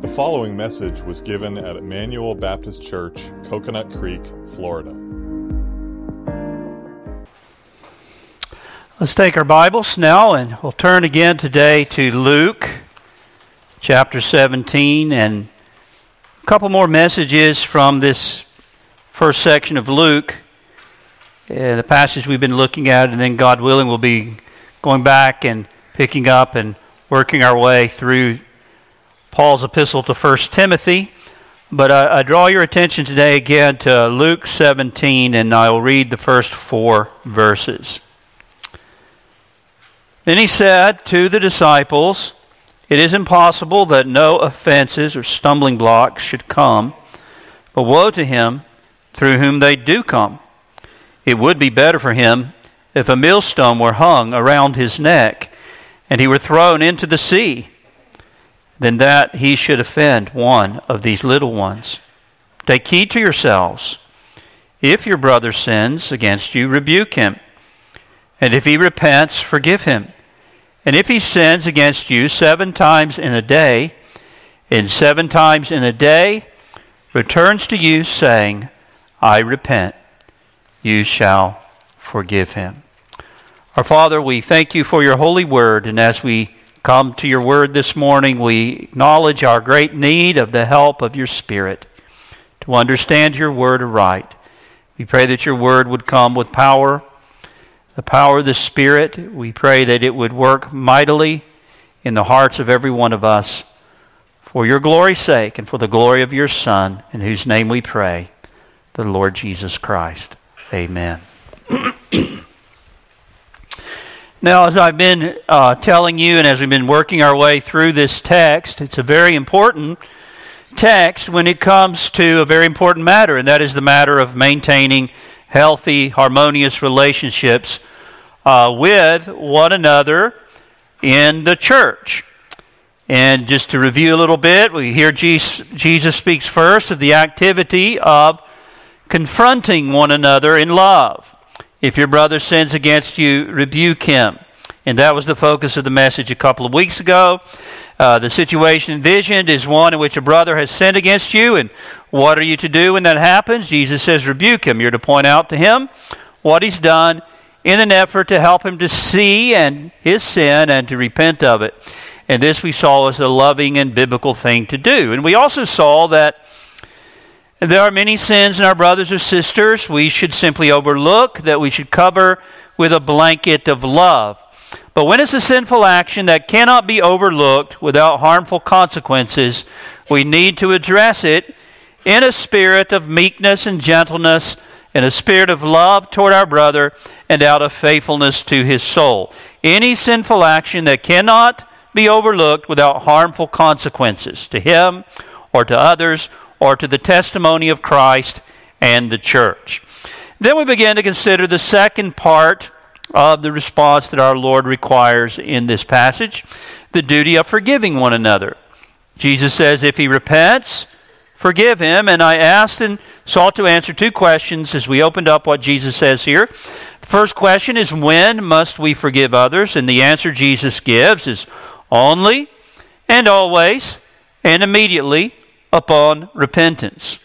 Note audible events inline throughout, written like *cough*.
The following message was given at Emmanuel Baptist Church, Coconut Creek, Florida. Let's take our Bibles now and we'll turn again today to Luke chapter 17 and a couple more messages from this first section of Luke, uh, the passage we've been looking at, and then God willing, we'll be going back and picking up and working our way through Paul's epistle to 1 Timothy. But I, I draw your attention today again to Luke 17, and I will read the first four verses. Then he said to the disciples, It is impossible that no offenses or stumbling blocks should come, but woe to him through whom they do come. It would be better for him if a millstone were hung around his neck and he were thrown into the sea than that he should offend one of these little ones. Take heed to yourselves. If your brother sins against you, rebuke him. And if he repents, forgive him. And if he sins against you seven times in a day, and seven times in a day returns to you, saying, I repent, you shall forgive him. Our Father, we thank you for your holy word, and as we come to your word this morning, we acknowledge our great need of the help of your Spirit to understand your word aright. We pray that your word would come with power the power of the Spirit. We pray that it would work mightily in the hearts of every one of us for your glory's sake and for the glory of your Son, in whose name we pray, the Lord Jesus Christ. Amen. *clears throat* now, as I've been uh, telling you, and as we've been working our way through this text, it's a very important text when it comes to a very important matter, and that is the matter of maintaining healthy, harmonious relationships uh, with one another in the church. And just to review a little bit, we hear Jesus, Jesus speaks first of the activity of confronting one another in love. If your brother sins against you, rebuke him. And that was the focus of the message a couple of weeks ago. Uh, the situation envisioned is one in which a brother has sinned against you, and what are you to do when that happens? Jesus says, rebuke him. You're to point out to him what he's done in an effort to help him to see and his sin and to repent of it. And this we saw as a loving and biblical thing to do. And we also saw that there are many sins in our brothers or sisters we should simply overlook, that we should cover with a blanket of love. But when it's a sinful action that cannot be overlooked without harmful consequences, we need to address it in a spirit of meekness and gentleness in a spirit of love toward our brother and out of faithfulness to his soul. Any sinful action that cannot be overlooked without harmful consequences to him or to others or to the testimony of Christ and the church. Then we begin to consider the second part of the response that our Lord requires in this passage the duty of forgiving one another. Jesus says, if he repents, forgive him. And I asked and sought to answer two questions as we opened up what Jesus says here. First question is when must we forgive others? And the answer Jesus gives is only and always and immediately upon repentance.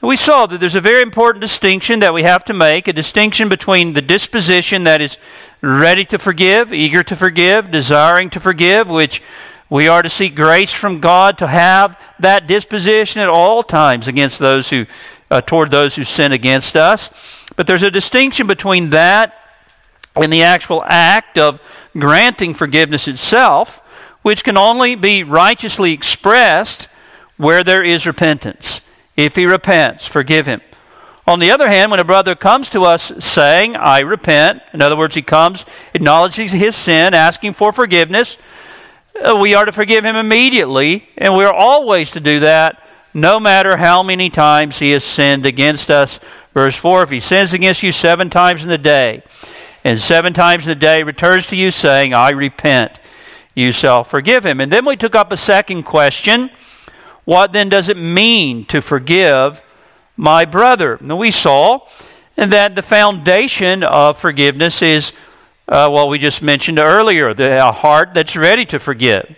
We saw that there's a very important distinction that we have to make a distinction between the disposition that is ready to forgive, eager to forgive, desiring to forgive, which we are to seek grace from God to have that disposition at all times against those who, uh, toward those who sin against us. But there's a distinction between that and the actual act of granting forgiveness itself, which can only be righteously expressed where there is repentance. If he repents, forgive him. On the other hand, when a brother comes to us saying, I repent, in other words, he comes, acknowledging his sin, asking for forgiveness, uh, we are to forgive him immediately, and we are always to do that no matter how many times he has sinned against us. Verse 4 If he sins against you seven times in the day, and seven times in the day returns to you saying, I repent, you shall forgive him. And then we took up a second question What then does it mean to forgive my brother? Now we saw that the foundation of forgiveness is uh, well, we just mentioned earlier, the, a heart that's ready to forgive.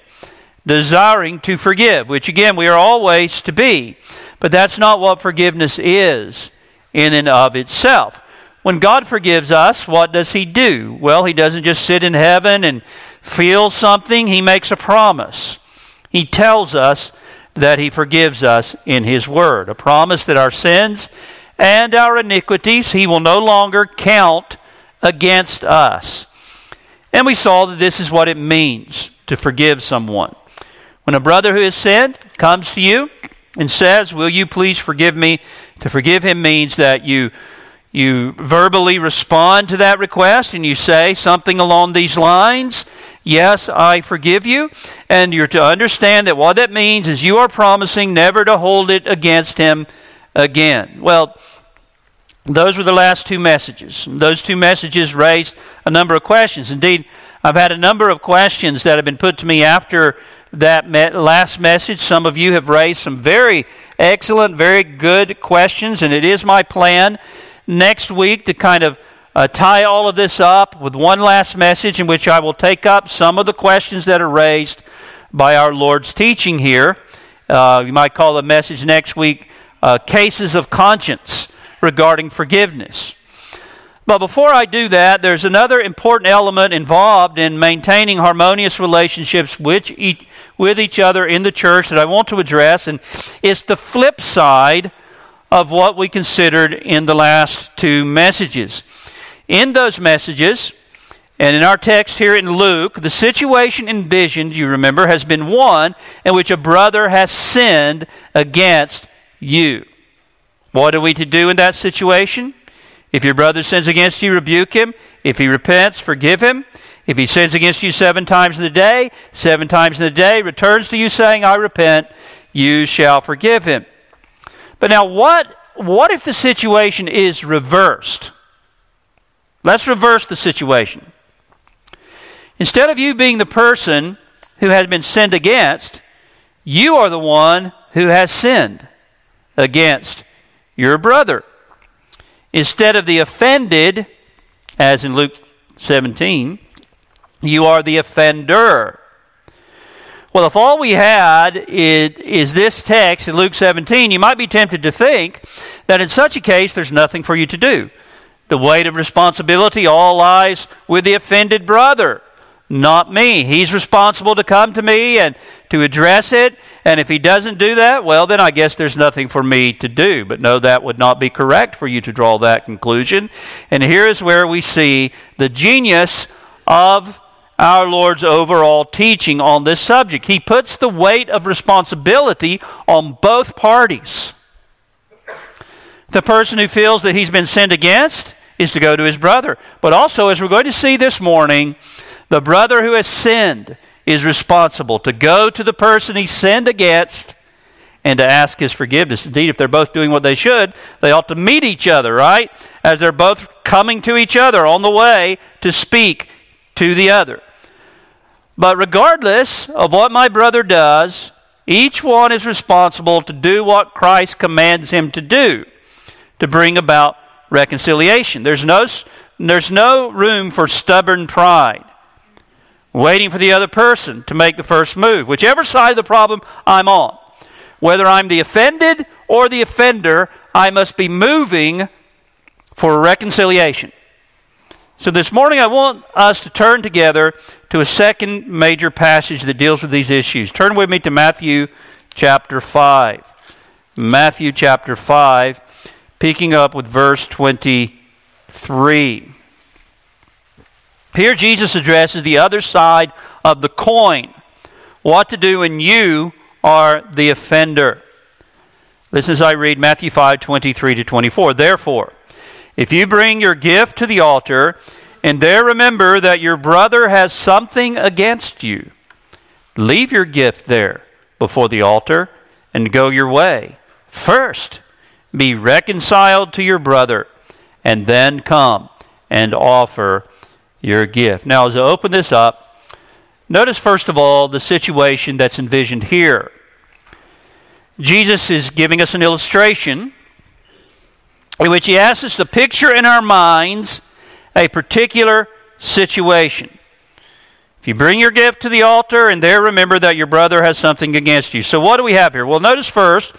desiring to forgive, which again we are always to be. But that's not what forgiveness is in and of itself. When God forgives us, what does He do? Well, He doesn't just sit in heaven and feel something, He makes a promise. He tells us that He forgives us in His Word, a promise that our sins and our iniquities He will no longer count against us. And we saw that this is what it means to forgive someone. When a brother who has sinned comes to you and says, Will you please forgive me? To forgive him means that you, you verbally respond to that request and you say something along these lines Yes, I forgive you. And you're to understand that what that means is you are promising never to hold it against him again. Well, those were the last two messages. Those two messages raised a number of questions. Indeed, I've had a number of questions that have been put to me after that last message. Some of you have raised some very excellent, very good questions, and it is my plan next week to kind of uh, tie all of this up with one last message in which I will take up some of the questions that are raised by our Lord's teaching here. Uh, you might call the message next week uh, Cases of Conscience regarding forgiveness. But before I do that, there's another important element involved in maintaining harmonious relationships with each, with each other in the church that I want to address, and it's the flip side of what we considered in the last two messages. In those messages, and in our text here in Luke, the situation envisioned, you remember, has been one in which a brother has sinned against you. What are we to do in that situation? If your brother sins against you, rebuke him. If he repents, forgive him. If he sins against you seven times in the day, seven times in the day, returns to you saying, I repent, you shall forgive him. But now, what, what if the situation is reversed? Let's reverse the situation. Instead of you being the person who has been sinned against, you are the one who has sinned against your brother. Instead of the offended, as in Luke 17, you are the offender. Well, if all we had is, is, this text in Luke 17, you might be tempted to think that in such a case there's nothing for you to do. The weight of responsibility all lies with the offended brother not me. He's responsible to come to me and to address it. And if he doesn't do that, well, then I guess there's nothing for me to do. But no, that would not be correct for you to draw that conclusion. And here is where we see the genius of our Lord's overall teaching on this subject. He puts the weight of responsibility on both parties. The person who feels that he's been sinned against is to go to his brother. But also, as we're going to see this morning, the brother who has sinned is responsible to go to the person he sinned against and to ask his forgiveness. Indeed, if they're both doing what they should, they ought to meet each other, right? As they're both coming to each other on the way to speak to the other. But regardless of what my brother does, each one is responsible to do what Christ commands him to do to bring about reconciliation. There's no, there's no room for stubborn pride waiting for the other person to make the first move. Whichever side of the problem I'm on, whether I'm the offended or the offender, I must be moving for reconciliation. So this morning, I want us to turn together to a second major passage that deals with these issues. Turn with me to Matthew chapter 5. Matthew chapter 5, picking up with verse 23. Here, Jesus addresses the other side of the coin what to do when you are the offender. Listen as I read Matthew 5 23 to 24. Therefore, if you bring your gift to the altar, and there remember that your brother has something against you, leave your gift there before the altar and go your way. First, be reconciled to your brother, and then come and offer your gift. Now, as I open this up, notice first of all the situation that's envisioned here. Jesus is giving us an illustration in which he asks us to picture in our minds a particular situation. If you bring your gift to the altar and there remember that your brother has something against you. So, what do we have here? Well, notice first,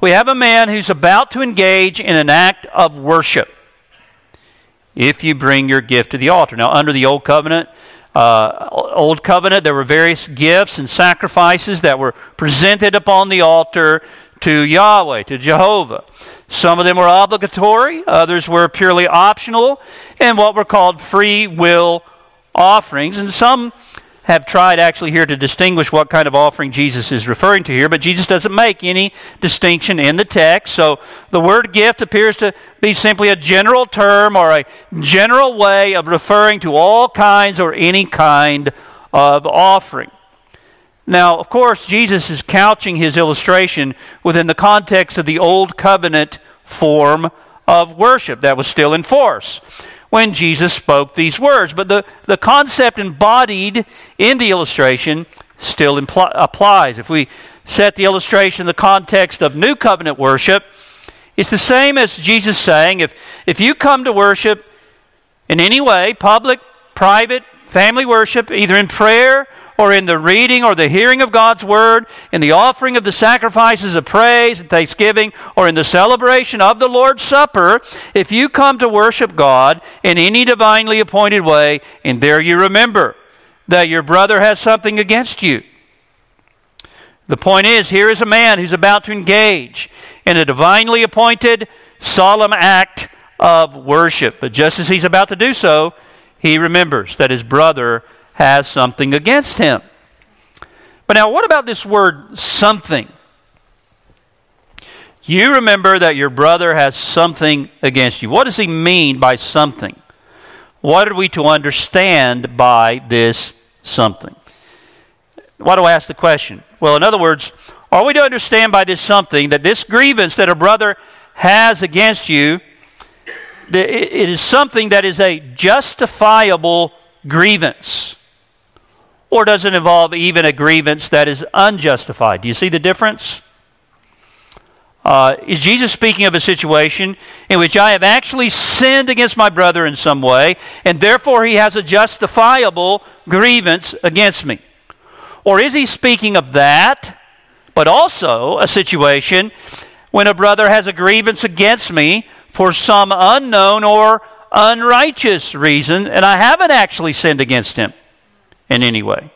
we have a man who's about to engage in an act of worship. If you bring your gift to the altar. Now, under the Old Covenant, uh, Old Covenant, there were various gifts and sacrifices that were presented upon the altar to Yahweh, to Jehovah. Some of them were obligatory, others were purely optional, and what were called free will offerings. And some have tried actually here to distinguish what kind of offering Jesus is referring to here, but Jesus doesn't make any distinction in the text. So the word gift appears to be simply a general term or a general way of referring to all kinds or any kind of offering. Now, of course, Jesus is couching his illustration within the context of the Old Covenant form of worship that was still in force when Jesus spoke these words. But the, the concept embodied in the illustration still impl- applies. If we set the illustration in the context of New Covenant worship, it's the same as Jesus saying if, if you come to worship in any way, public, private, family worship, either in prayer or in the reading or the hearing of God's word, in the offering of the sacrifices of praise and thanksgiving, or in the celebration of the Lord's Supper, if you come to worship God in any divinely appointed way, and there you remember that your brother has something against you. The point is, here is a man who's about to engage in a divinely appointed, solemn act of worship. But just as he's about to do so, he remembers that his brother has something against him. But now, what about this word something? You remember that your brother has something against you. What does he mean by something? What are we to understand by this something? Why do I ask the question? Well, in other words, are we to understand by this something that this grievance that a brother has against you, it is something that is a justifiable grievance? Or does it involve even a grievance that is unjustified? Do you see the difference? Uh, is Jesus speaking of a situation in which I have actually sinned against my brother in some way, and therefore he has a justifiable grievance against me? Or is he speaking of that, but also a situation when a brother has a grievance against me for some unknown or unrighteous reason, and I haven't actually sinned against him? In any way?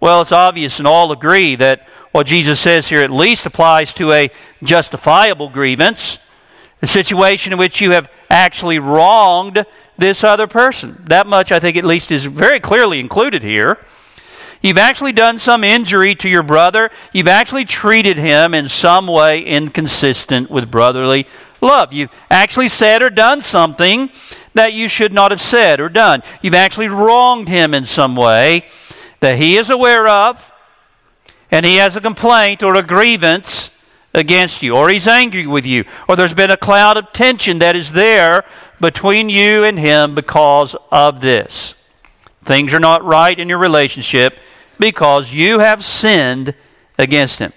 Well, it's obvious and all agree that what Jesus says here at least applies to a justifiable grievance, a situation in which you have actually wronged this other person. That much, I think, at least is very clearly included here. You've actually done some injury to your brother. You've actually treated him in some way inconsistent with brotherly love. You've actually said or done something that you should not have said or done. You've actually wronged him in some way that he is aware of, and he has a complaint or a grievance against you, or he's angry with you, or there's been a cloud of tension that is there between you and him because of this. Things are not right in your relationship because you have sinned against him.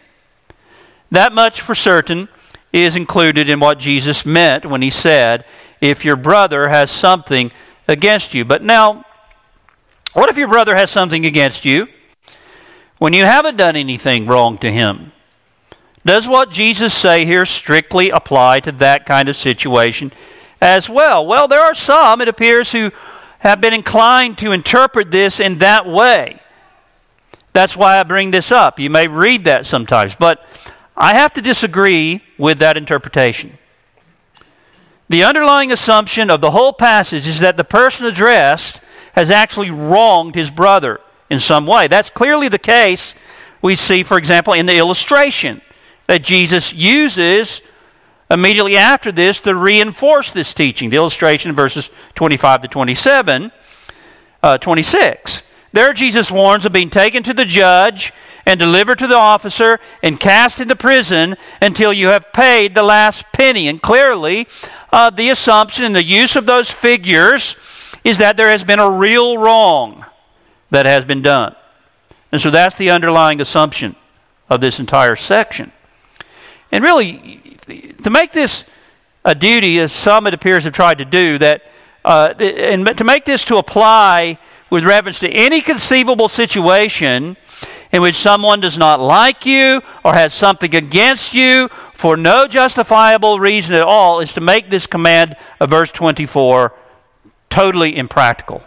That much for certain is included in what Jesus meant when he said, if your brother has something against you. But now, what if your brother has something against you when you haven't done anything wrong to him? Does what Jesus say here strictly apply to that kind of situation as well? Well, there are some, it appears, who have been inclined to interpret this in that way. That's why I bring this up. You may read that sometimes, but I have to disagree with that interpretation. The underlying assumption of the whole passage is that the person addressed has actually wronged his brother in some way. That's clearly the case we see, for example, in the illustration that Jesus uses immediately after this to reinforce this teaching. The illustration in verses 25 to 27, uh, 26. There, Jesus warns of being taken to the judge and delivered to the officer and cast into prison until you have paid the last penny. And clearly, uh, the assumption and the use of those figures is that there has been a real wrong that has been done. And so that's the underlying assumption of this entire section. And really, to make this a duty, as some it appears have tried to do, that uh, and to make this to apply with reference to any conceivable situation in which someone does not like you or has something against you for no justifiable reason at all is to make this command of verse 24 totally impractical.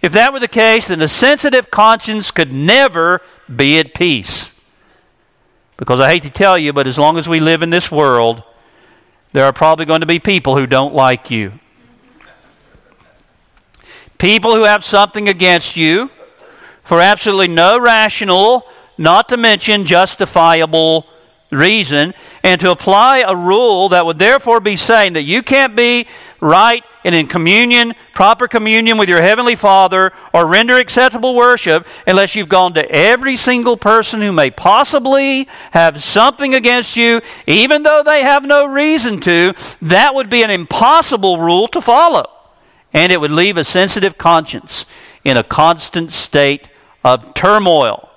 If that were the case, then a sensitive conscience could never be at peace. Because I hate to tell you, but as long as we live in this world, there are probably going to be people who don't like you. People who have something against you for absolutely no rational, not to mention justifiable reason, and to apply a rule that would therefore be saying that you can't be right and in communion, proper communion with your Heavenly Father, or render acceptable worship unless you've gone to every single person who may possibly have something against you, even though they have no reason to, that would be an impossible rule to follow. And it would leave a sensitive conscience in a constant state of turmoil.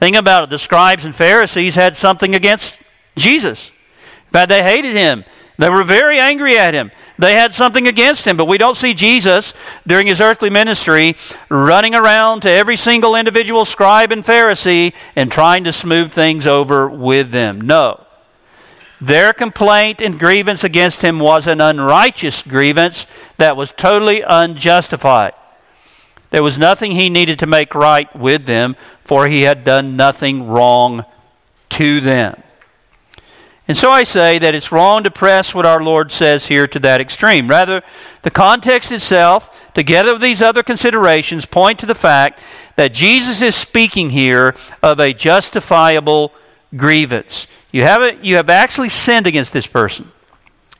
Think about it. The scribes and Pharisees had something against Jesus. In fact, they hated him. They were very angry at him. They had something against him, but we don't see Jesus during his earthly ministry running around to every single individual scribe and Pharisee and trying to smooth things over with them. No. Their complaint and grievance against him was an unrighteous grievance that was totally unjustified. There was nothing he needed to make right with them, for he had done nothing wrong to them. And so I say that it's wrong to press what our Lord says here to that extreme. Rather, the context itself, together with these other considerations, point to the fact that Jesus is speaking here of a justifiable grievance. You have, you have actually sinned against this person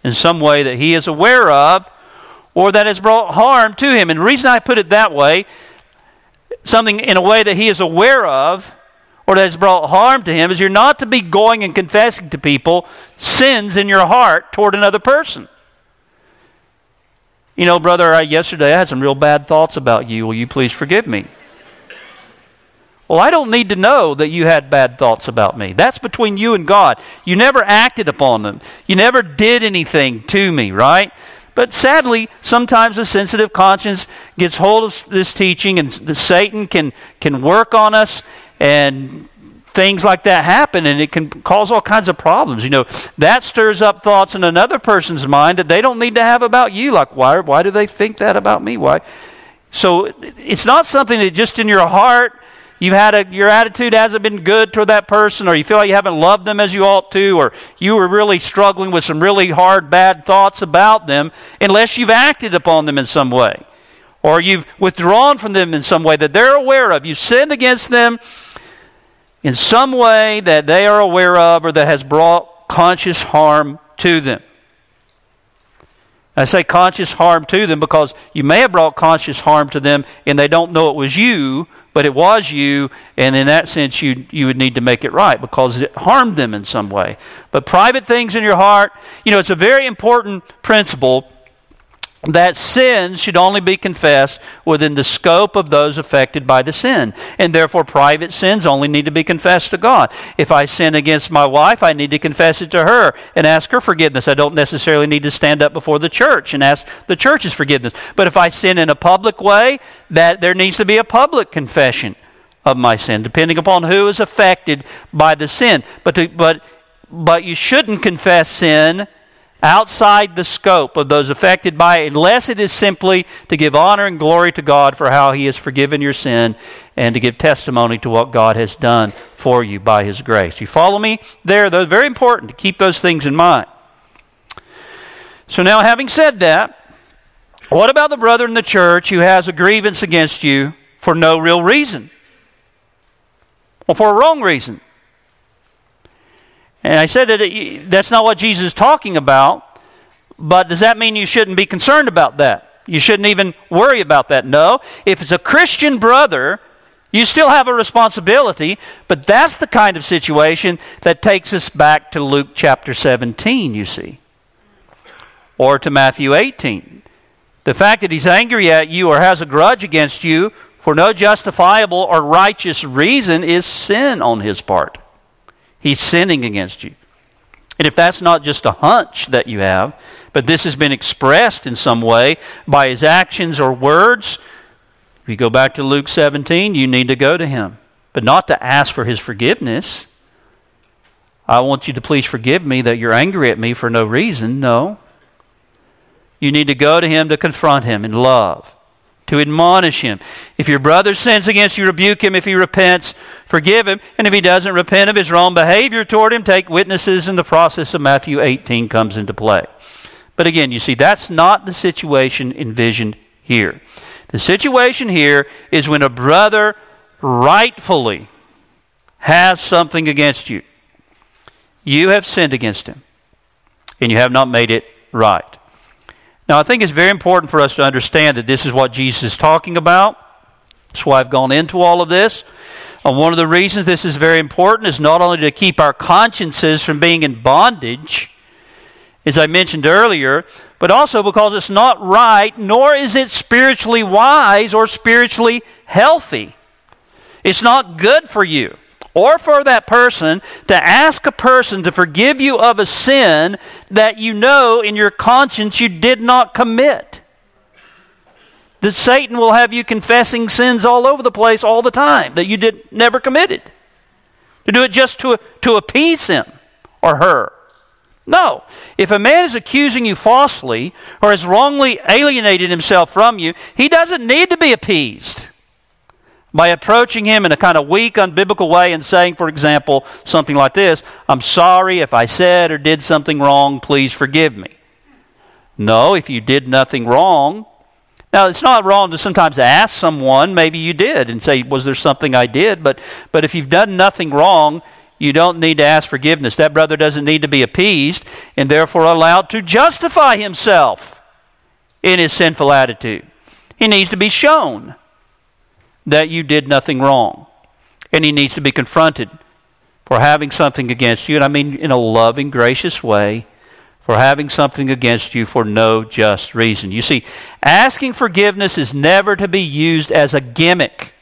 in some way that he is aware of or that has brought harm to him. And the reason I put it that way, something in a way that he is aware of or that has brought harm to him, is you're not to be going and confessing to people sins in your heart toward another person. You know, brother, I, yesterday I had some real bad thoughts about you. Will you please forgive me? Well, I don't need to know that you had bad thoughts about me. That's between you and God. You never acted upon them, you never did anything to me, right? But sadly, sometimes a sensitive conscience gets hold of this teaching, and the Satan can, can work on us, and things like that happen, and it can cause all kinds of problems. You know, that stirs up thoughts in another person's mind that they don't need to have about you. Like, why, why do they think that about me? Why? So it's not something that just in your heart you've had a, your attitude hasn't been good toward that person, or you feel like you haven't loved them as you ought to, or you were really struggling with some really hard, bad thoughts about them, unless you've acted upon them in some way, or you've withdrawn from them in some way that they're aware of. You've sinned against them in some way that they are aware of or that has brought conscious harm to them. I say conscious harm to them because you may have brought conscious harm to them and they don't know it was you, but it was you, and in that sense, you, you would need to make it right because it harmed them in some way. But private things in your heart, you know, it's a very important principle that sins should only be confessed within the scope of those affected by the sin. And therefore, private sins only need to be confessed to God. If I sin against my wife, I need to confess it to her and ask her forgiveness. I don't necessarily need to stand up before the church and ask the church's forgiveness. But if I sin in a public way, that there needs to be a public confession of my sin, depending upon who is affected by the sin. But, to, but, but you shouldn't confess sin outside the scope of those affected by it, unless it is simply to give honor and glory to God for how He has forgiven your sin and to give testimony to what God has done for you by His grace. You follow me there? Those very important to keep those things in mind. So now, having said that, what about the brother in the church who has a grievance against you for no real reason? Or for a wrong reason? And I said that that's not what Jesus is talking about, but does that mean you shouldn't be concerned about that? You shouldn't even worry about that. No. If it's a Christian brother, you still have a responsibility, but that's the kind of situation that takes us back to Luke chapter 17, you see, or to Matthew 18. The fact that he's angry at you or has a grudge against you for no justifiable or righteous reason is sin on his part. He's sinning against you. And if that's not just a hunch that you have, but this has been expressed in some way by his actions or words, If you go back to Luke 17, you need to go to him, but not to ask for his forgiveness. I want you to please forgive me that you're angry at me for no reason. No. You need to go to him to confront him in love, to admonish him. If your brother sins against you, rebuke him. If he repents, forgive him. And if he doesn't repent of his wrong behavior toward him, take witnesses, and the process of Matthew 18 comes into play. But again, you see, that's not the situation envisioned here. The situation here is when a brother rightfully has something against you. You have sinned against him, and you have not made it right. Now, I think it's very important for us to understand that this is what Jesus is talking about. That's why I've gone into all of this. And one of the reasons this is very important is not only to keep our consciences from being in bondage, as I mentioned earlier, but also because it's not right, nor is it spiritually wise or spiritually healthy. It's not good for you or for that person to ask a person to forgive you of a sin that you know in your conscience you did not commit. That Satan will have you confessing sins all over the place all the time that you did never committed. To do it just to, to appease him or her. No. If a man is accusing you falsely or has wrongly alienated himself from you, he doesn't need to be appeased by approaching him in a kind of weak, unbiblical way and saying, for example, something like this I'm sorry if I said or did something wrong, please forgive me. No, if you did nothing wrong, now it's not wrong to sometimes ask someone, maybe you did, and say, Was there something I did? But, but if you've done nothing wrong, you don't need to ask forgiveness. That brother doesn't need to be appeased and therefore allowed to justify himself in his sinful attitude. He needs to be shown that you did nothing wrong. And he needs to be confronted for having something against you. And I mean in a loving, gracious way, for having something against you for no just reason. You see, asking forgiveness is never to be used as a gimmick,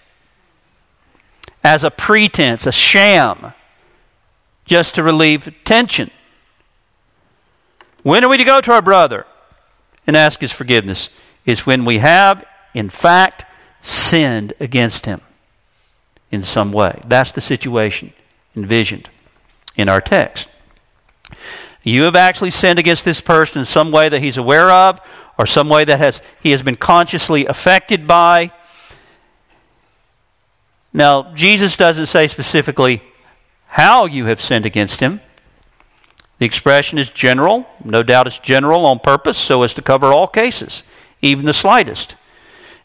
as a pretense, a sham, just to relieve tension. When are we to go to our brother and ask his forgiveness? Is when we have, in fact, sinned against him in some way. That's the situation envisioned in our text. You have actually sinned against this person in some way that he's aware of, or some way that has, he has been consciously affected by. Now, Jesus doesn't say specifically how you have sinned against him. The expression is general. No doubt it's general on purpose so as to cover all cases, even the slightest.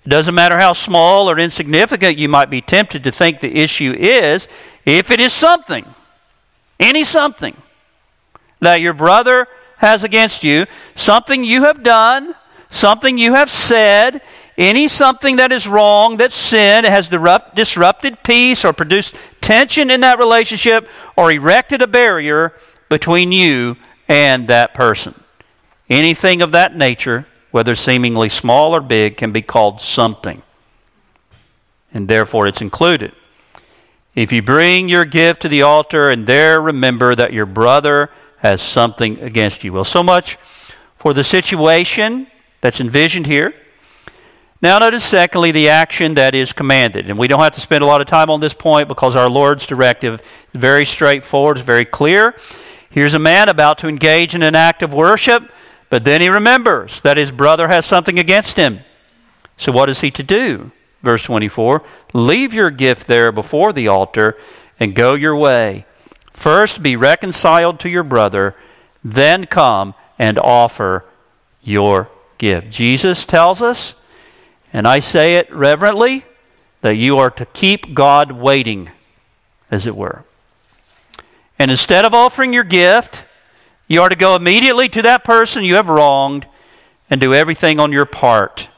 It doesn't matter how small or insignificant you might be tempted to think the issue is, if it is something, any something that your brother has against you, something you have done, something you have said, any something that is wrong, that sin has disrupted peace or produced tension in that relationship or erected a barrier between you and that person. Anything of that nature whether seemingly small or big, can be called something. And therefore it's included. If you bring your gift to the altar and there remember that your brother has something against you. Well, so much for the situation that's envisioned here. Now, notice, secondly, the action that is commanded. And we don't have to spend a lot of time on this point because our Lord's directive is very straightforward, it's very clear. Here's a man about to engage in an act of worship. But then he remembers that his brother has something against him. So what is he to do? Verse 24 Leave your gift there before the altar and go your way. First be reconciled to your brother, then come and offer your gift. Jesus tells us, and I say it reverently, that you are to keep God waiting, as it were. And instead of offering your gift, you are to go immediately to that person you have wronged and do everything on your part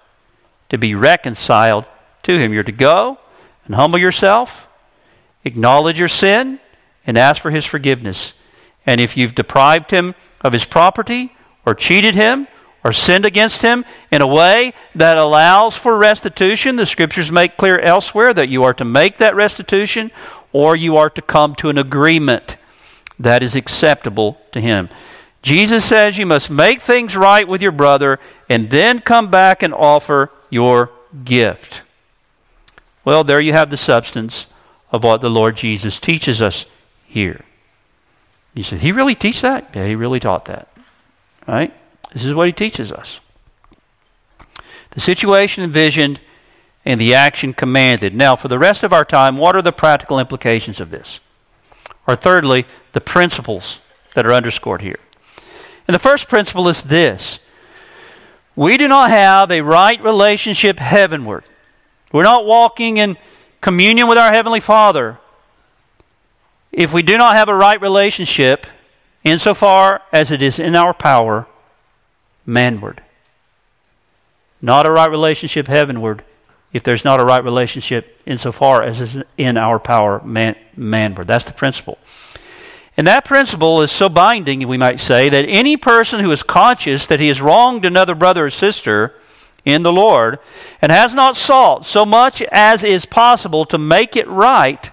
to be reconciled to him. You're to go and humble yourself, acknowledge your sin, and ask for his forgiveness. And if you've deprived him of his property or cheated him or sinned against him in a way that allows for restitution, the scriptures make clear elsewhere that you are to make that restitution or you are to come to an agreement that is acceptable to him. Jesus says you must make things right with your brother and then come back and offer your gift. Well, there you have the substance of what the Lord Jesus teaches us here. You said, He really teach that? Yeah, he really taught that. Right? This is what he teaches us. The situation envisioned and the action commanded. Now, for the rest of our time, what are the practical implications of this? Or thirdly, the principles that are underscored here. And the first principle is this we do not have a right relationship heavenward. We're not walking in communion with our Heavenly Father if we do not have a right relationship insofar as it is in our power manward. Not a right relationship heavenward if there's not a right relationship insofar as is in our power man, manward. That's the principle. And that principle is so binding, we might say, that any person who is conscious that he has wronged another brother or sister in the Lord and has not sought so much as is possible to make it right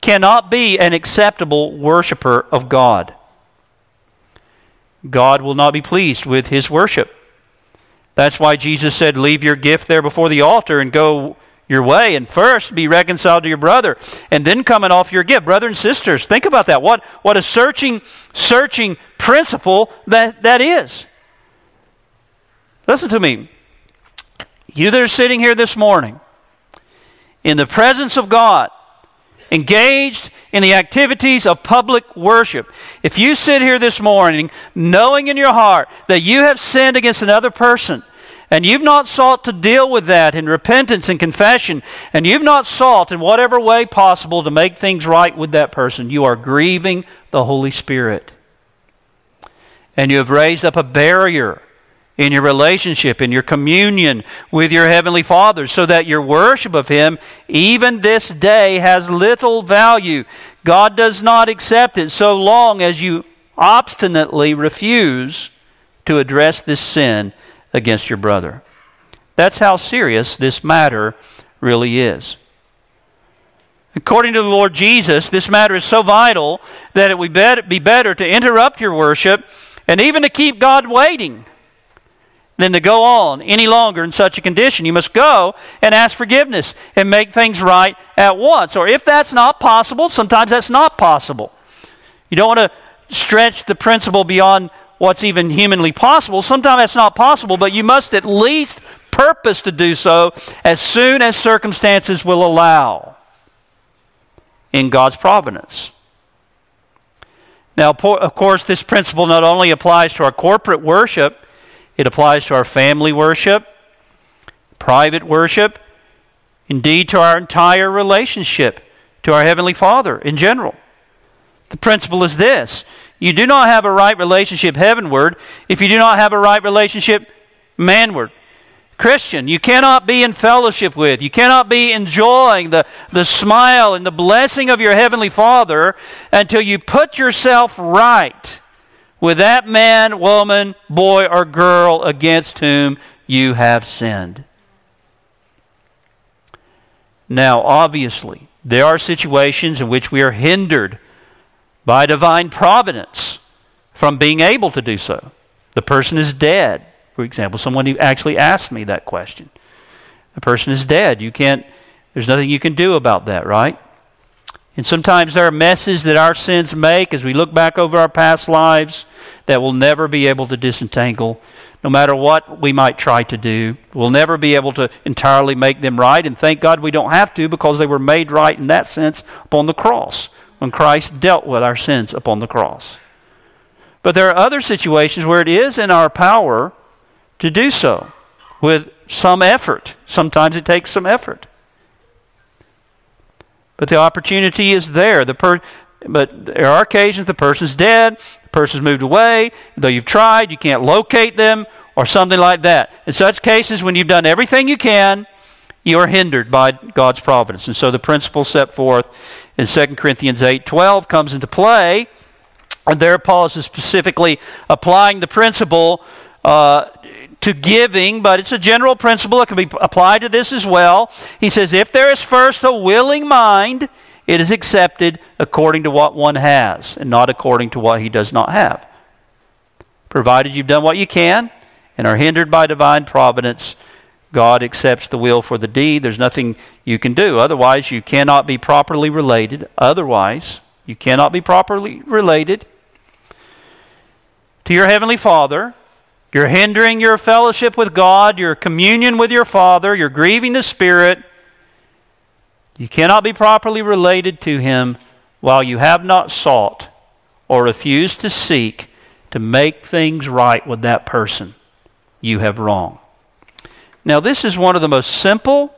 cannot be an acceptable worshiper of God. God will not be pleased with his worship. That's why Jesus said, Leave your gift there before the altar and go your way and first be reconciled to your brother and then come and offer your gift. Brother and sisters, think about that. What, what a searching, searching principle that, that is. Listen to me. You that are sitting here this morning in the presence of God, engaged in the activities of public worship. If you sit here this morning knowing in your heart that you have sinned against another person, and you've not sought to deal with that in repentance and confession, and you've not sought in whatever way possible to make things right with that person, you are grieving the Holy Spirit. And you have raised up a barrier in your relationship, in your communion with your Heavenly Father, so that your worship of Him, even this day, has little value. God does not accept it so long as you obstinately refuse to address this sin against your brother. That's how serious this matter really is. According to the Lord Jesus, this matter is so vital that it would be better to interrupt your worship and even to keep God waiting than to go on any longer in such a condition. You must go and ask forgiveness and make things right at once. Or if that's not possible, sometimes that's not possible. You don't want to stretch the principle beyond what's even humanly possible. Sometimes that's not possible, but you must at least purpose to do so as soon as circumstances will allow in God's providence. Now, of course, this principle not only applies to our corporate worship, it applies to our family worship, private worship, indeed to our entire relationship to our Heavenly Father in general. The principle is this you do not have a right relationship heavenward if you do not have a right relationship manward. Christian, you cannot be in fellowship with, you cannot be enjoying the, the smile and the blessing of your Heavenly Father until you put yourself right with that man, woman, boy, or girl against whom you have sinned. Now, obviously, there are situations in which we are hindered by divine providence from being able to do so. The person is dead. For example, someone who actually asked me that question. The person is dead. You can't, there's nothing you can do about that, right? And sometimes there are messes that our sins make as we look back over our past lives that we'll never be able to disentangle. No matter what we might try to do, we'll never be able to entirely make them right. And thank God we don't have to because they were made right in that sense upon the cross when Christ dealt with our sins upon the cross. But there are other situations where it is in our power to do so with some effort. Sometimes it takes some effort. But the opportunity is there. The per- but there are occasions the person's dead, the person's moved away, though you've tried, you can't locate them, or something like that. In such cases, when you've done everything you can, you are hindered by God's providence. And so the principle set forth in 2 Corinthians 8:12 comes into play. And there, Paul is specifically applying the principle uh, to giving, but it's a general principle that can be applied to this as well. He says, If there is first a willing mind, it is accepted according to what one has, and not according to what he does not have. Provided you've done what you can and are hindered by divine providence, God accepts the will for the deed. There's nothing you can do. Otherwise, you cannot be properly related. Otherwise, you cannot be properly related to your Heavenly Father. You're hindering your fellowship with God, your communion with your Father, you're grieving the Spirit. You cannot be properly related to Him while you have not sought or refused to seek to make things right with that person you have wronged. Now, this is one of the most simple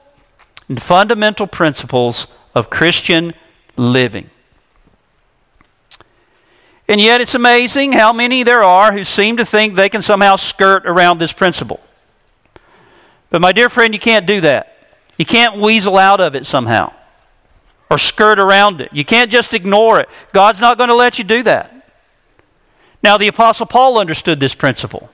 and fundamental principles of Christian living. And yet, it's amazing how many there are who seem to think they can somehow skirt around this principle. But, my dear friend, you can't do that. You can't weasel out of it somehow or skirt around it. You can't just ignore it. God's not going to let you do that. Now, the Apostle Paul understood this principle.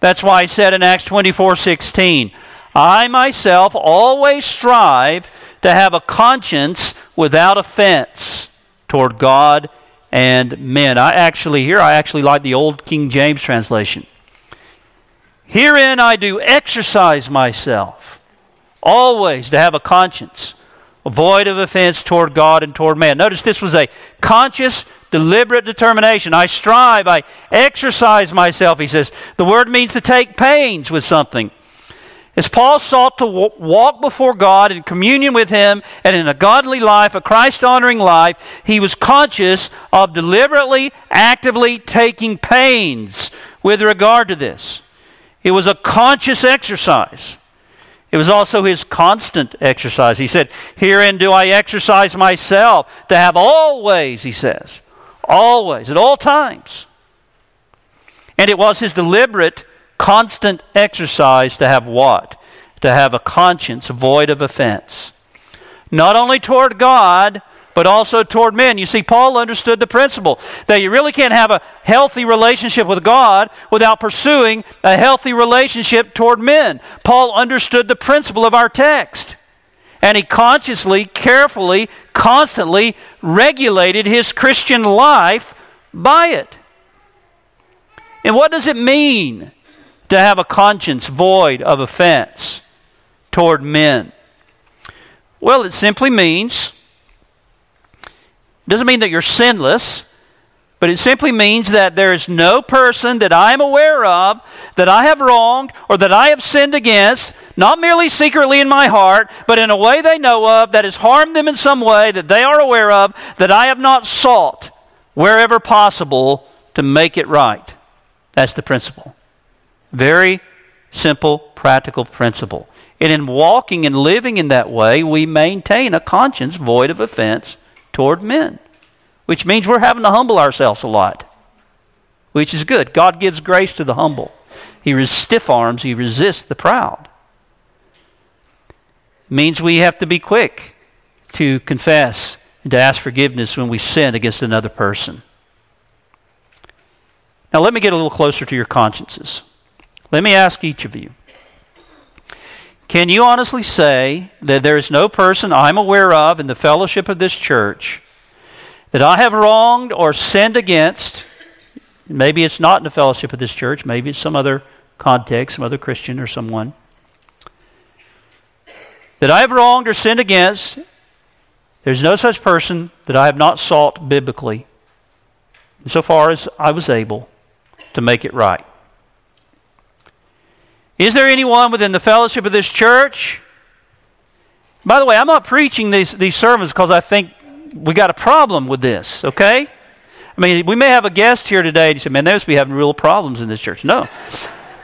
That's why he said in Acts 24 16, I myself always strive to have a conscience without offense toward God and men. I actually, here, I actually like the old King James translation. Herein I do exercise myself always to have a conscience void of offense toward God and toward man. Notice this was a conscious, deliberate determination. I strive, I exercise myself, he says. The word means to take pains with something. As Paul sought to walk before God in communion with Him and in a godly life, a Christ honoring life, he was conscious of deliberately, actively taking pains with regard to this. It was a conscious exercise. It was also his constant exercise. He said, Herein do I exercise myself to have always, he says, always, at all times. And it was his deliberate constant exercise to have what? To have a conscience void of offense. Not only toward God, but also toward men. You see, Paul understood the principle that you really can't have a healthy relationship with God without pursuing a healthy relationship toward men. Paul understood the principle of our text. And he consciously, carefully, constantly regulated his Christian life by it. And what does it mean to have a conscience void of offense toward men? Well, it simply means, doesn't mean that you're sinless, but it simply means that there is no person that I am aware of that I have wronged or that I have sinned against, not merely secretly in my heart, but in a way they know of that has harmed them in some way that they are aware of, that I have not sought wherever possible to make it right. That's the principle. Very simple, practical principle. And in walking and living in that way, we maintain a conscience void of offense toward men, which means we're having to humble ourselves a lot, which is good. God gives grace to the humble, He stiff arms, He resists the proud. Means we have to be quick to confess and to ask forgiveness when we sin against another person. Now, let me get a little closer to your consciences. Let me ask each of you Can you honestly say that there is no person I'm aware of in the fellowship of this church that I have wronged or sinned against? Maybe it's not in the fellowship of this church, maybe it's some other context, some other Christian or someone. That I have wronged or sinned against, there's no such person that I have not sought biblically, so far as I was able to make it right. Is there anyone within the fellowship of this church? By the way, I'm not preaching these, these sermons because I think we got a problem with this, okay? I mean, we may have a guest here today and you say, man, they must be having real problems in this church. No.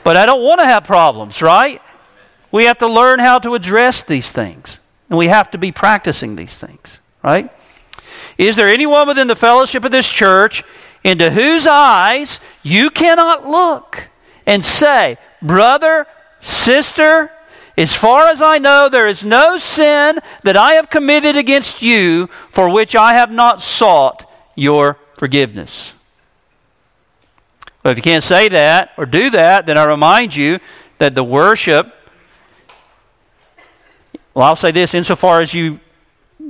But I don't want to have problems, right? We have to learn how to address these things. And we have to be practicing these things, right? Is there anyone within the fellowship of this church into whose eyes you cannot look and say, Brother, sister, as far as I know, there is no sin that I have committed against you for which I have not sought your forgiveness. But if you can't say that or do that, then I remind you that the worship, well, I'll say this insofar as you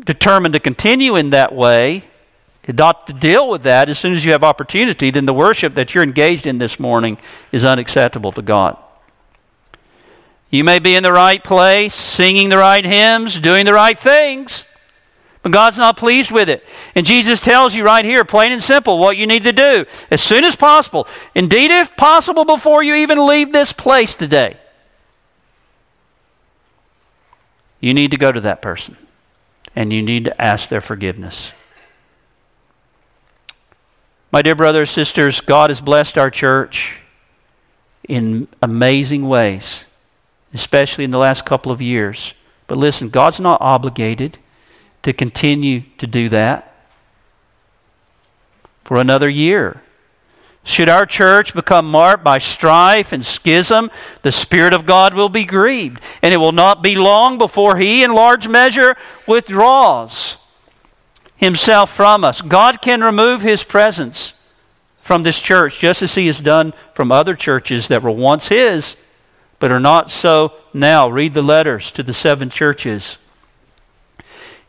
determine to continue in that way, not to deal with that as soon as you have opportunity, then the worship that you're engaged in this morning is unacceptable to God. You may be in the right place, singing the right hymns, doing the right things, but God's not pleased with it. And Jesus tells you right here, plain and simple, what you need to do as soon as possible. Indeed, if possible, before you even leave this place today. You need to go to that person and you need to ask their forgiveness. My dear brothers, and sisters, God has blessed our church in amazing ways especially in the last couple of years. But listen, God's not obligated to continue to do that for another year. Should our church become marked by strife and schism, the Spirit of God will be grieved. And it will not be long before He, in large measure, withdraws Himself from us. God can remove His presence from this church, just as He has done from other churches that were once His but are not so now. Read the letters to the seven churches.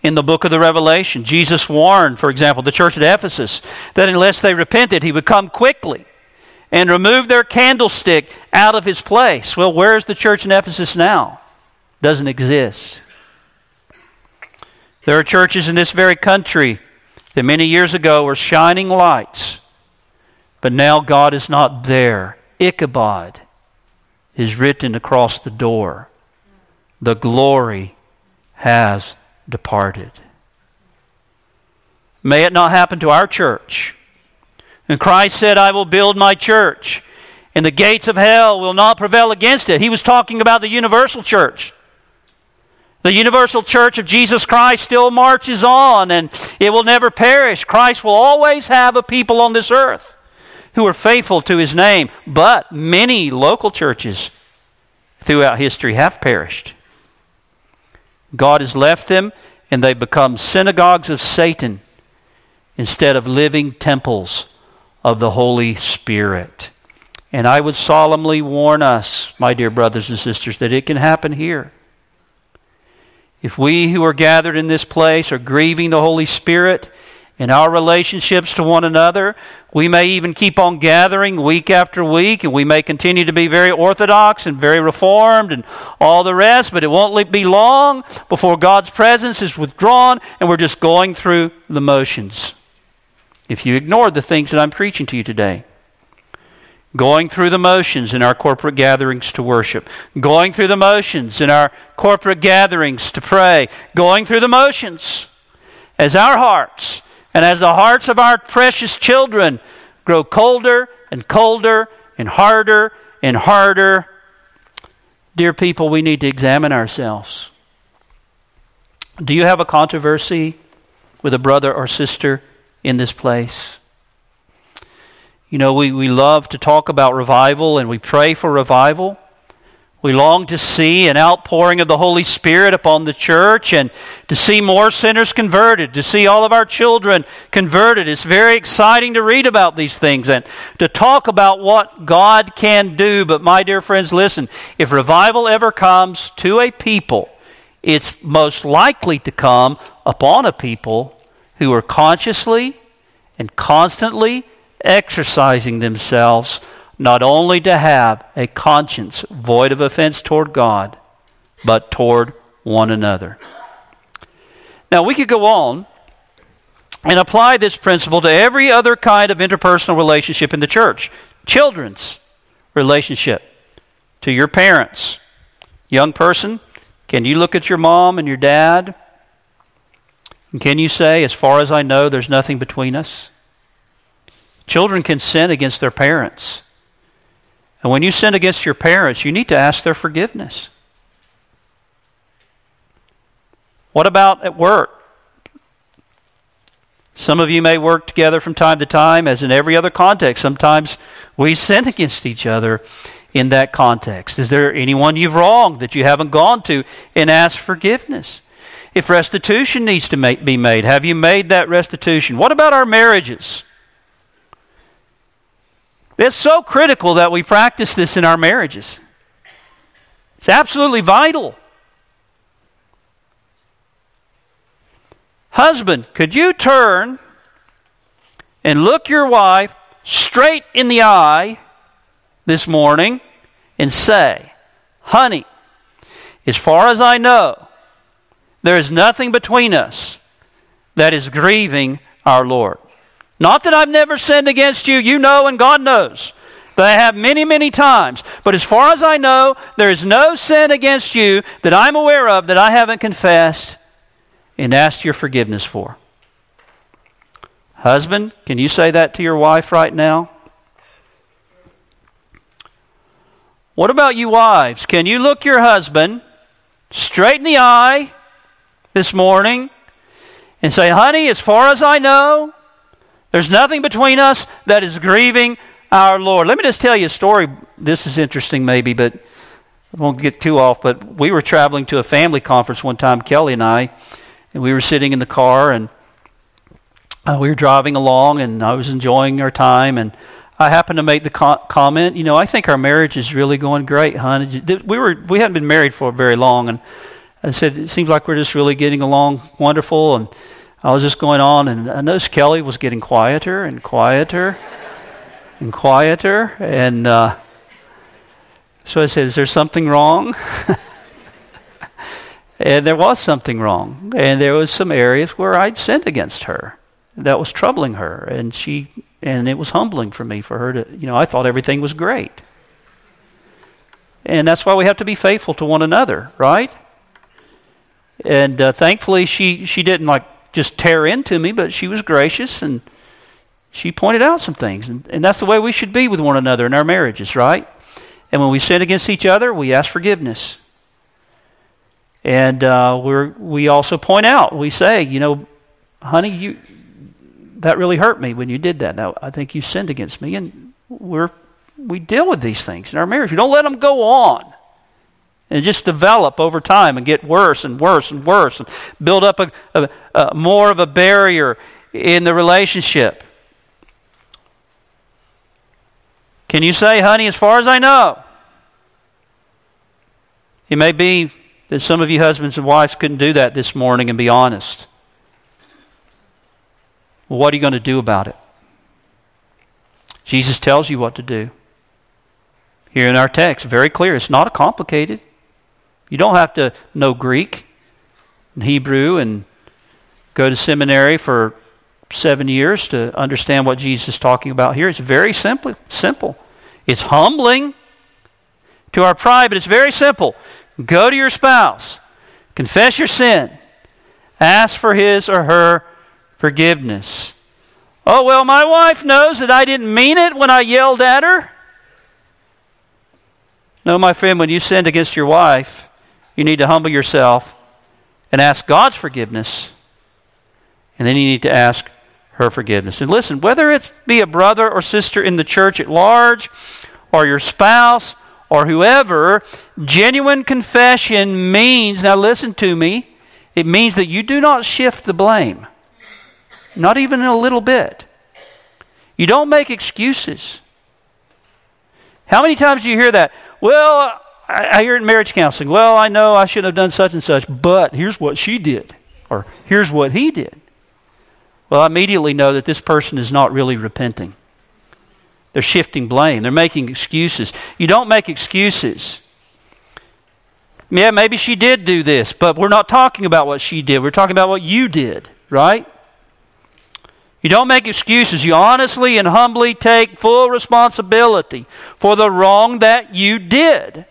In the book of the Revelation, Jesus warned, for example, the church at Ephesus, that unless they repented, he would come quickly and remove their candlestick out of his place. Well, where's the church in Ephesus now? Doesn't exist. There are churches in this very country that many years ago were shining lights, but now God is not there. Ichabod is written across the door. The glory has departed. May it not happen to our church. And Christ said, I will build my church, and the gates of hell will not prevail against it. He was talking about the universal church. The universal church of Jesus Christ still marches on, and it will never perish. Christ will always have a people on this earth who are faithful to his name. But many local churches throughout history have perished. God has left them, and they become synagogues of Satan instead of living temples of the Holy Spirit. And I would solemnly warn us, my dear brothers and sisters, that it can happen here. If we who are gathered in this place are grieving the Holy Spirit, in our relationships to one another. We may even keep on gathering week after week, and we may continue to be very orthodox and very reformed and all the rest, but it won't be long before God's presence is withdrawn and we're just going through the motions. If you ignore the things that I'm preaching to you today, going through the motions in our corporate gatherings to worship, going through the motions in our corporate gatherings to pray, going through the motions as our hearts and as the hearts of our precious children grow colder and colder and harder and harder, dear people, we need to examine ourselves. Do you have a controversy with a brother or sister in this place? You know, we, we love to talk about revival and we pray for revival. We long to see an outpouring of the Holy Spirit upon the church and to see more sinners converted, to see all of our children converted. It's very exciting to read about these things and to talk about what God can do. But, my dear friends, listen if revival ever comes to a people, it's most likely to come upon a people who are consciously and constantly exercising themselves not only to have a conscience void of offense toward God, but toward one another. Now, we could go on and apply this principle to every other kind of interpersonal relationship in the church. Children's relationship to your parents. Young person, can you look at your mom and your dad? And can you say, as far as I know, there's nothing between us? Children can sin against their parents. And when you sin against your parents, you need to ask their forgiveness. What about at work? Some of you may work together from time to time, as in every other context. Sometimes we sin against each other in that context. Is there anyone you've wronged that you haven't gone to and asked forgiveness? If restitution needs to make, be made, have you made that restitution? What about our marriages? It's so critical that we practice this in our marriages. It's absolutely vital. Husband, could you turn and look your wife straight in the eye this morning and say, Honey, As far as I know, there is nothing between us that is grieving our Lord. Not that I've never sinned against you, you know, and God knows that I have many, many times. But as far as I know, there is no sin against you that I'm aware of that I haven't confessed and asked your forgiveness for. Husband, can you say that to your wife right now? What about you, wives? Can you look your husband straight in the eye this morning and say, Honey, as far as I know, there's nothing between us that is grieving our Lord. Let me just tell you a story. This is interesting, maybe, but I won't get too off. But we were traveling to a family conference one time, Kelly and I, and we were sitting in the car and uh, we were driving along, and I was enjoying our time, and I happened to make the co- comment, you know, I think our marriage is really going great, hon. We were we hadn't been married for very long, and I said it seems like we're just really getting along wonderful, and I was just going on, and I noticed Kelly was getting quieter and quieter and quieter, and uh, so I said, "Is there something wrong?" *laughs* and there was something wrong, and there was some areas where I'd sinned against her that was troubling her, and she and it was humbling for me for her to, you know, I thought everything was great. And that's why we have to be faithful to one another, right? And uh, thankfully, she, she didn't like just tear into me, but she was gracious and she pointed out some things. And, and that's the way we should be with one another in our marriages, right? And when we sin against each other, we ask forgiveness. And uh, we we also point out, we say, you know, honey, you, that really hurt me when you did that. Now, I think you sinned against me. And we're, we deal with these things in our marriage. We don't let them go on and just develop over time and get worse and worse and worse and build up a, a, a more of a barrier in the relationship. Can you say, honey, as far as I know? It may be that some of you husbands and wives couldn't do that this morning and be honest. Well, what are you going to do about it? Jesus tells you what to do. Here in our text, very clear. It's not a complicated. You don't have to know Greek and Hebrew and go to seminary for seven years to understand what Jesus is talking about here. It's very simple. Simple. It's humbling to our pride, but it's very simple. Go to your spouse, confess your sin, ask for his or her forgiveness. Oh, well, my wife knows that I didn't mean it when I yelled at her. No, my friend, when you sinned against your wife, you need to humble yourself and ask God's forgiveness. And then you need to ask her forgiveness. And listen, whether it be a brother or sister in the church at large, or your spouse, or whoever, genuine confession means, now listen to me, it means that you do not shift the blame. Not even a little bit. You don't make excuses. How many times do you hear that? Well, I, I hear it in marriage counseling. Well, I know I shouldn't have done such and such, but here's what she did, or here's what he did. Well, I immediately know that this person is not really repenting. They're shifting blame, they're making excuses. You don't make excuses. Yeah, maybe she did do this, but we're not talking about what she did. We're talking about what you did, right? You don't make excuses. You honestly and humbly take full responsibility for the wrong that you did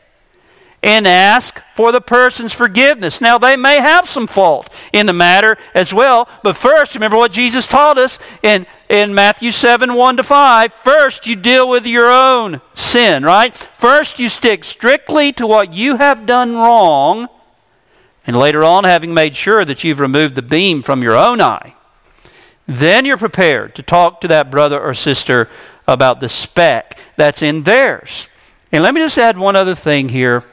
and ask for the person's forgiveness. Now, they may have some fault in the matter as well, but first, remember what Jesus taught us in, in Matthew 7 1 to 5. First, you deal with your own sin, right? First, you stick strictly to what you have done wrong, and later on, having made sure that you've removed the beam from your own eye then you're prepared to talk to that brother or sister about the speck that's in theirs. And let me just add one other thing here.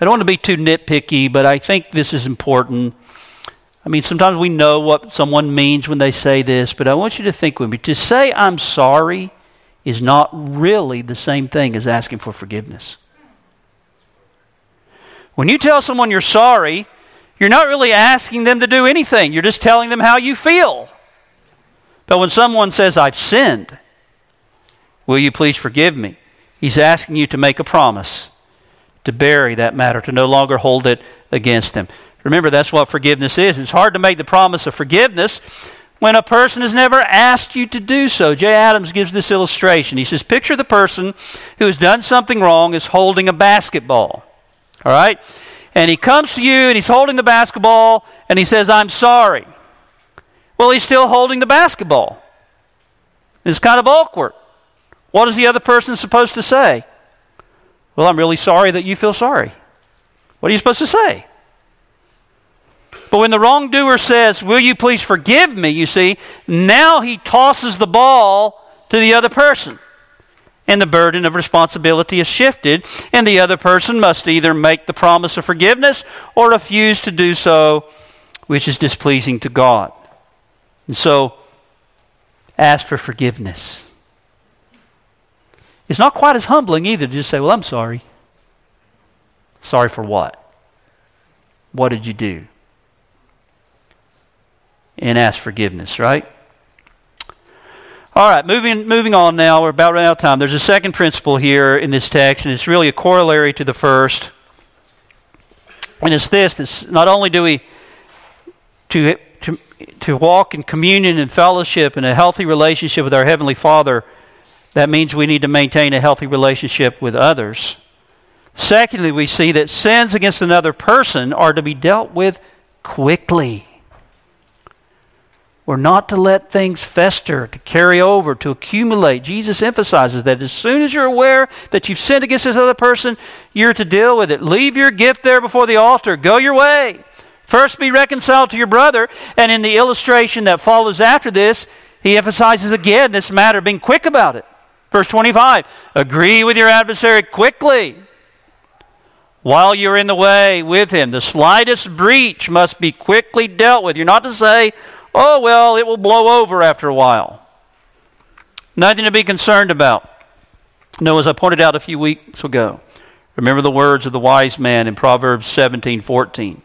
I don't want to be too nitpicky, but I think this is important. I mean, sometimes we know what someone means when they say this, but I want you to think with me. To say I'm sorry is not really the same thing as asking for forgiveness. When you tell someone you're sorry, you're not really asking them to do anything, you're just telling them how you feel. But when someone says, I've sinned, will you please forgive me? He's asking you to make a promise to bury that matter, to no longer hold it against them. Remember, that's what forgiveness is. It's hard to make the promise of forgiveness when a person has never asked you to do so. Jay Adams gives this illustration. He says, Picture the person who has done something wrong is holding a basketball. All right? And he comes to you and he's holding the basketball and he says, I'm sorry. Well, he's still holding the basketball. It's kind of awkward. What is the other person supposed to say? Well, I'm really sorry that you feel sorry. What are you supposed to say? But when the wrongdoer says, Will you please forgive me? You see, now he tosses the ball to the other person. And the burden of responsibility is shifted, and the other person must either make the promise of forgiveness or refuse to do so, which is displeasing to God. And so, ask for forgiveness. It's not quite as humbling either to just say, Well, I'm sorry. Sorry for what? What did you do? And ask forgiveness, right? All right, moving, moving on now. We're about running out of time. There's a second principle here in this text, and it's really a corollary to the first. And it's this: this not only do we to, to, to walk in communion and fellowship and a healthy relationship with our Heavenly Father, that means we need to maintain a healthy relationship with others. Secondly, we see that sins against another person are to be dealt with quickly. We're not to let things fester, to carry over, to accumulate. Jesus emphasizes that as soon as you're aware that you've sinned against this other person, you're to deal with it. Leave your gift there before the altar. Go your way. First be reconciled to your brother. And in the illustration that follows after this, he emphasizes again this matter, of being quick about it. Verse 25 Agree with your adversary quickly while you're in the way with him. The slightest breach must be quickly dealt with. You're not to say, oh, well, it will blow over after a while. Nothing to be concerned about. No, as I pointed out a few weeks ago, remember the words of the wise man in Proverbs 17 14.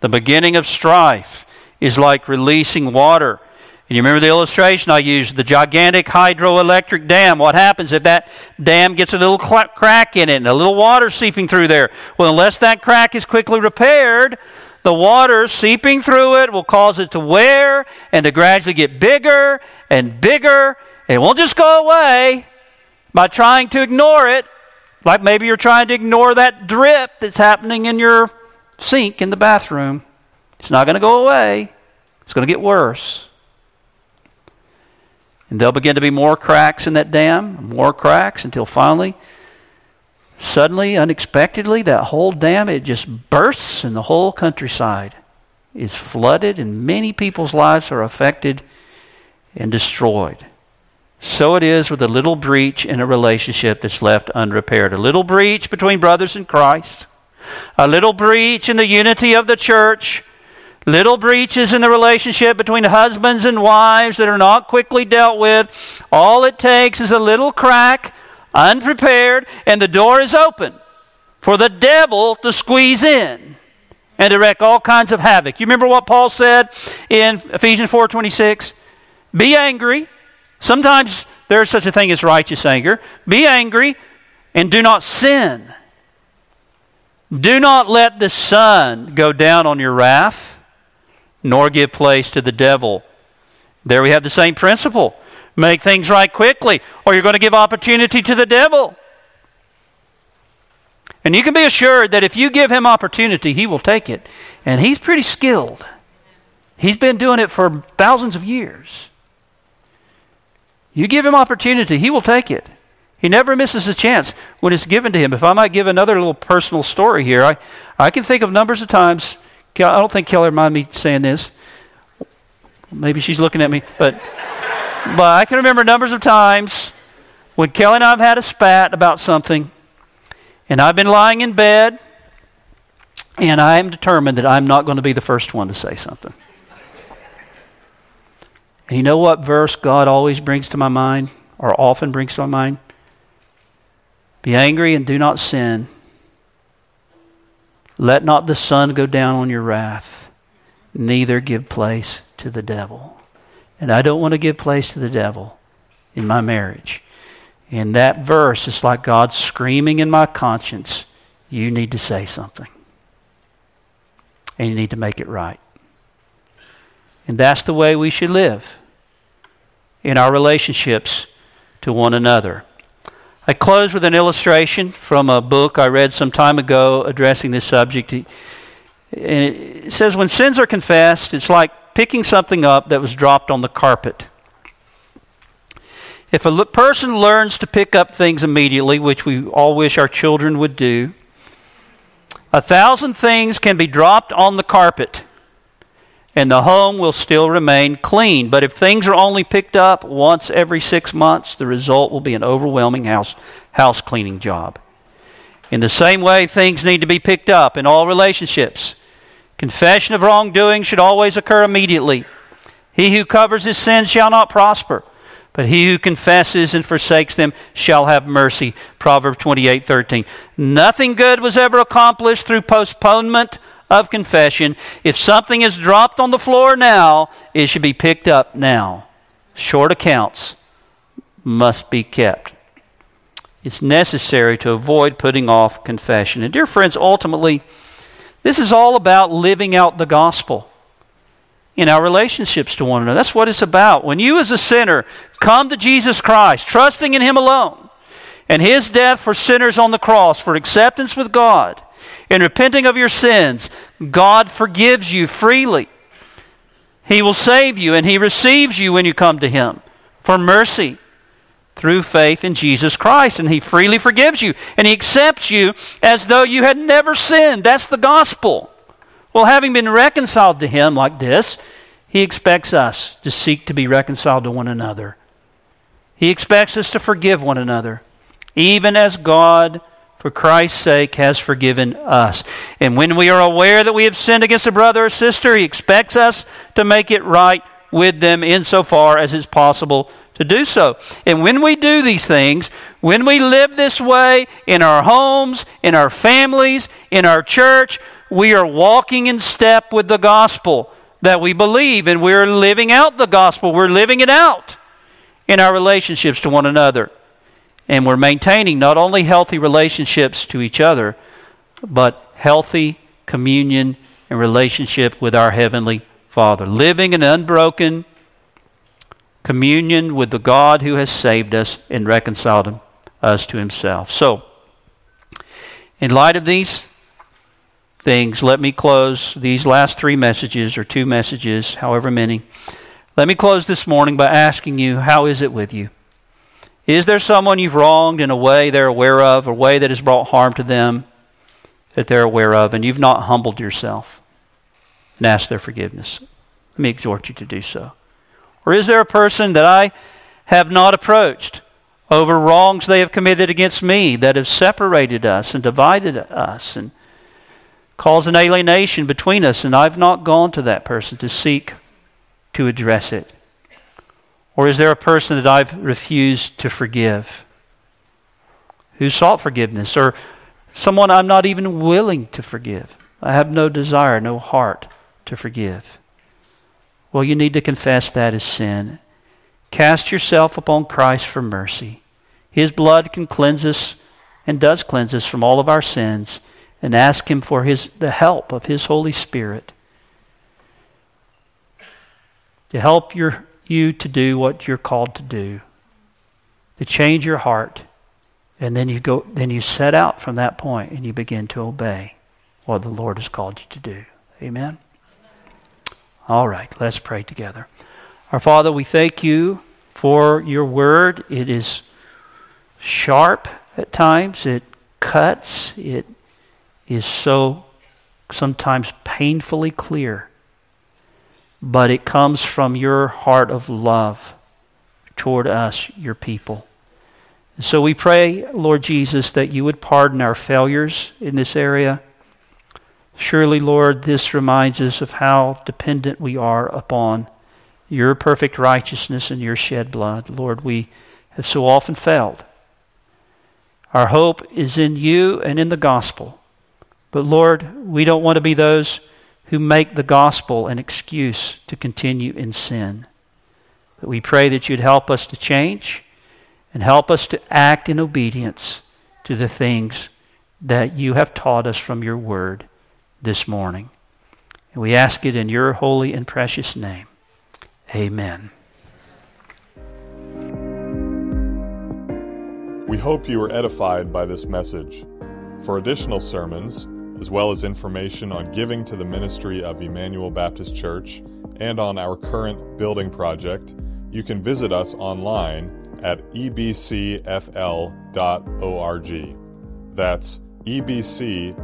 The beginning of strife is like releasing water and you remember the illustration I used, the gigantic hydroelectric dam. What happens if that dam gets a little crack in it and a little water seeping through there? Well, unless that crack is quickly repaired, the water seeping through it will cause it to wear and to gradually get bigger and bigger. It won't just go away by trying to ignore it, like maybe you're trying to ignore that drip that's happening in your sink in the bathroom. It's not going to go away, it's going to get worse. And there'll begin to be more cracks in that dam, more cracks until finally, suddenly, unexpectedly, that whole dam, it just bursts and the whole countryside is flooded and many people's lives are affected and destroyed. So it is with a little breach in a relationship that's left unrepaired. A little breach between brothers in Christ, a little breach in the unity of the church, Little breaches in the relationship between husbands and wives that are not quickly dealt with. All it takes is a little crack, unprepared, and the door is open for the devil to squeeze in and to wreak all kinds of havoc. You remember what Paul said in Ephesians 4:26? Be angry. Sometimes there's such a thing as righteous anger. Be angry and do not sin. Do not let the sun go down on your wrath nor give place to the devil. There we have the same principle. Make things right quickly, or you're going to give opportunity to the devil. And you can be assured that if you give him opportunity, he will take it. And he's pretty skilled. He's been doing it for thousands of years. You give him opportunity, he will take it. He never misses a chance when it's given to him. If I might give another little personal story here, I, I can think of numbers of times I don't think Kelly mind me saying this. Maybe she's looking at me, but but I can remember numbers of times when Kelly and I have had a spat about something, and I've been lying in bed, and I am determined that I'm not going to be the first one to say something. And you know what verse God always brings to my mind, or often brings to my mind? Be angry and do not sin. Let not the sun go down on your wrath, neither give place to the devil. And I don't want to give place to the devil in my marriage. In that verse, it's like God screaming in my conscience you need to say something. And you need to make it right. And that's the way we should live in our relationships to one another. I close with an illustration from a book I read some time ago addressing this subject. And it says, When sins are confessed, it's like picking something up that was dropped on the carpet. If a person learns to pick up things immediately, which we all wish our children would do, a thousand things can be dropped on the carpet and the home will still remain clean. But if things are only picked up once every six months, the result will be an overwhelming house, house cleaning job. In the same way, things need to be picked up in all relationships. Confession of wrongdoing should always occur immediately. He who covers his sins shall not prosper, but he who confesses and forsakes them shall have mercy. Proverbs 28 13. Nothing good was ever accomplished through postponement of confession. If something is dropped on the floor now, it should be picked up now. Short accounts must be kept. It's necessary to avoid putting off confession. And, dear friends, ultimately, this is all about living out the gospel in our relationships to one another. That's what it's about. When you, as a sinner, come to Jesus Christ, trusting in Him alone, and His death for sinners on the cross, for acceptance with God, in repenting of your sins, God forgives you freely. He will save you, and He receives you when you come to Him for mercy through faith in Jesus Christ. And He freely forgives you, and He accepts you as though you had never sinned. That's the gospel. Well, having been reconciled to Him like this, He expects us to seek to be reconciled to one another. He expects us to forgive one another, even as God for Christ's sake, has forgiven us. And when we are aware that we have sinned against a brother or sister, He expects us to make it right with them insofar as it's possible to do so. And when we do these things, when we live this way in our homes, in our families, in our church, we are walking in step with the gospel that we believe, and we're living out the gospel. We're living it out in our relationships to one another. And we're maintaining not only healthy relationships to each other, but healthy communion and relationship with our Heavenly Father. Living in unbroken communion with the God who has saved us and reconciled us to Himself. So, in light of these things, let me close these last three messages, or two messages, however many. Let me close this morning by asking you, how is it with you? Is there someone you've wronged in a way they're aware of, a way that has brought harm to them that they're aware of, and you've not humbled yourself and asked their forgiveness? Let me exhort you to do so. Or is there a person that I have not approached over wrongs they have committed against me that have separated us and divided us and caused an alienation between us, and I've not gone to that person to seek to address it? Or is there a person that I've refused to forgive? Who sought forgiveness? Or someone I'm not even willing to forgive? I have no desire, no heart to forgive. Well, you need to confess that as sin. Cast yourself upon Christ for mercy. His blood can cleanse us and does cleanse us from all of our sins and ask him for his the help of his Holy Spirit to help your you to do what you're called to do, to change your heart. And then you go then you set out from that point and you begin to obey what the Lord has called you to do. Amen. All right, let's pray together. Our Father, we thank you for your word. It is sharp at times, it cuts, it is so sometimes painfully clear but it comes from your heart of love toward us, your people. So we pray, Lord Jesus, that you would pardon our failures in this area. Surely, Lord, this reminds us of how dependent we are upon your perfect righteousness and your shed blood. Lord, we have so often failed. Our hope is in you and in the gospel. But Lord, we don't want to be those who make the gospel an excuse to continue in sin. But we pray that you'd help us to change and help us to act in obedience to the things that you have taught us from your word this morning. And we ask it in your holy and precious name. Amen. We hope you were edified by this message. For additional sermons, as well as information on giving to the ministry of Emmanuel Baptist Church and on our current building project, you can visit us online at ebcfl.org. That's ebcfl.org.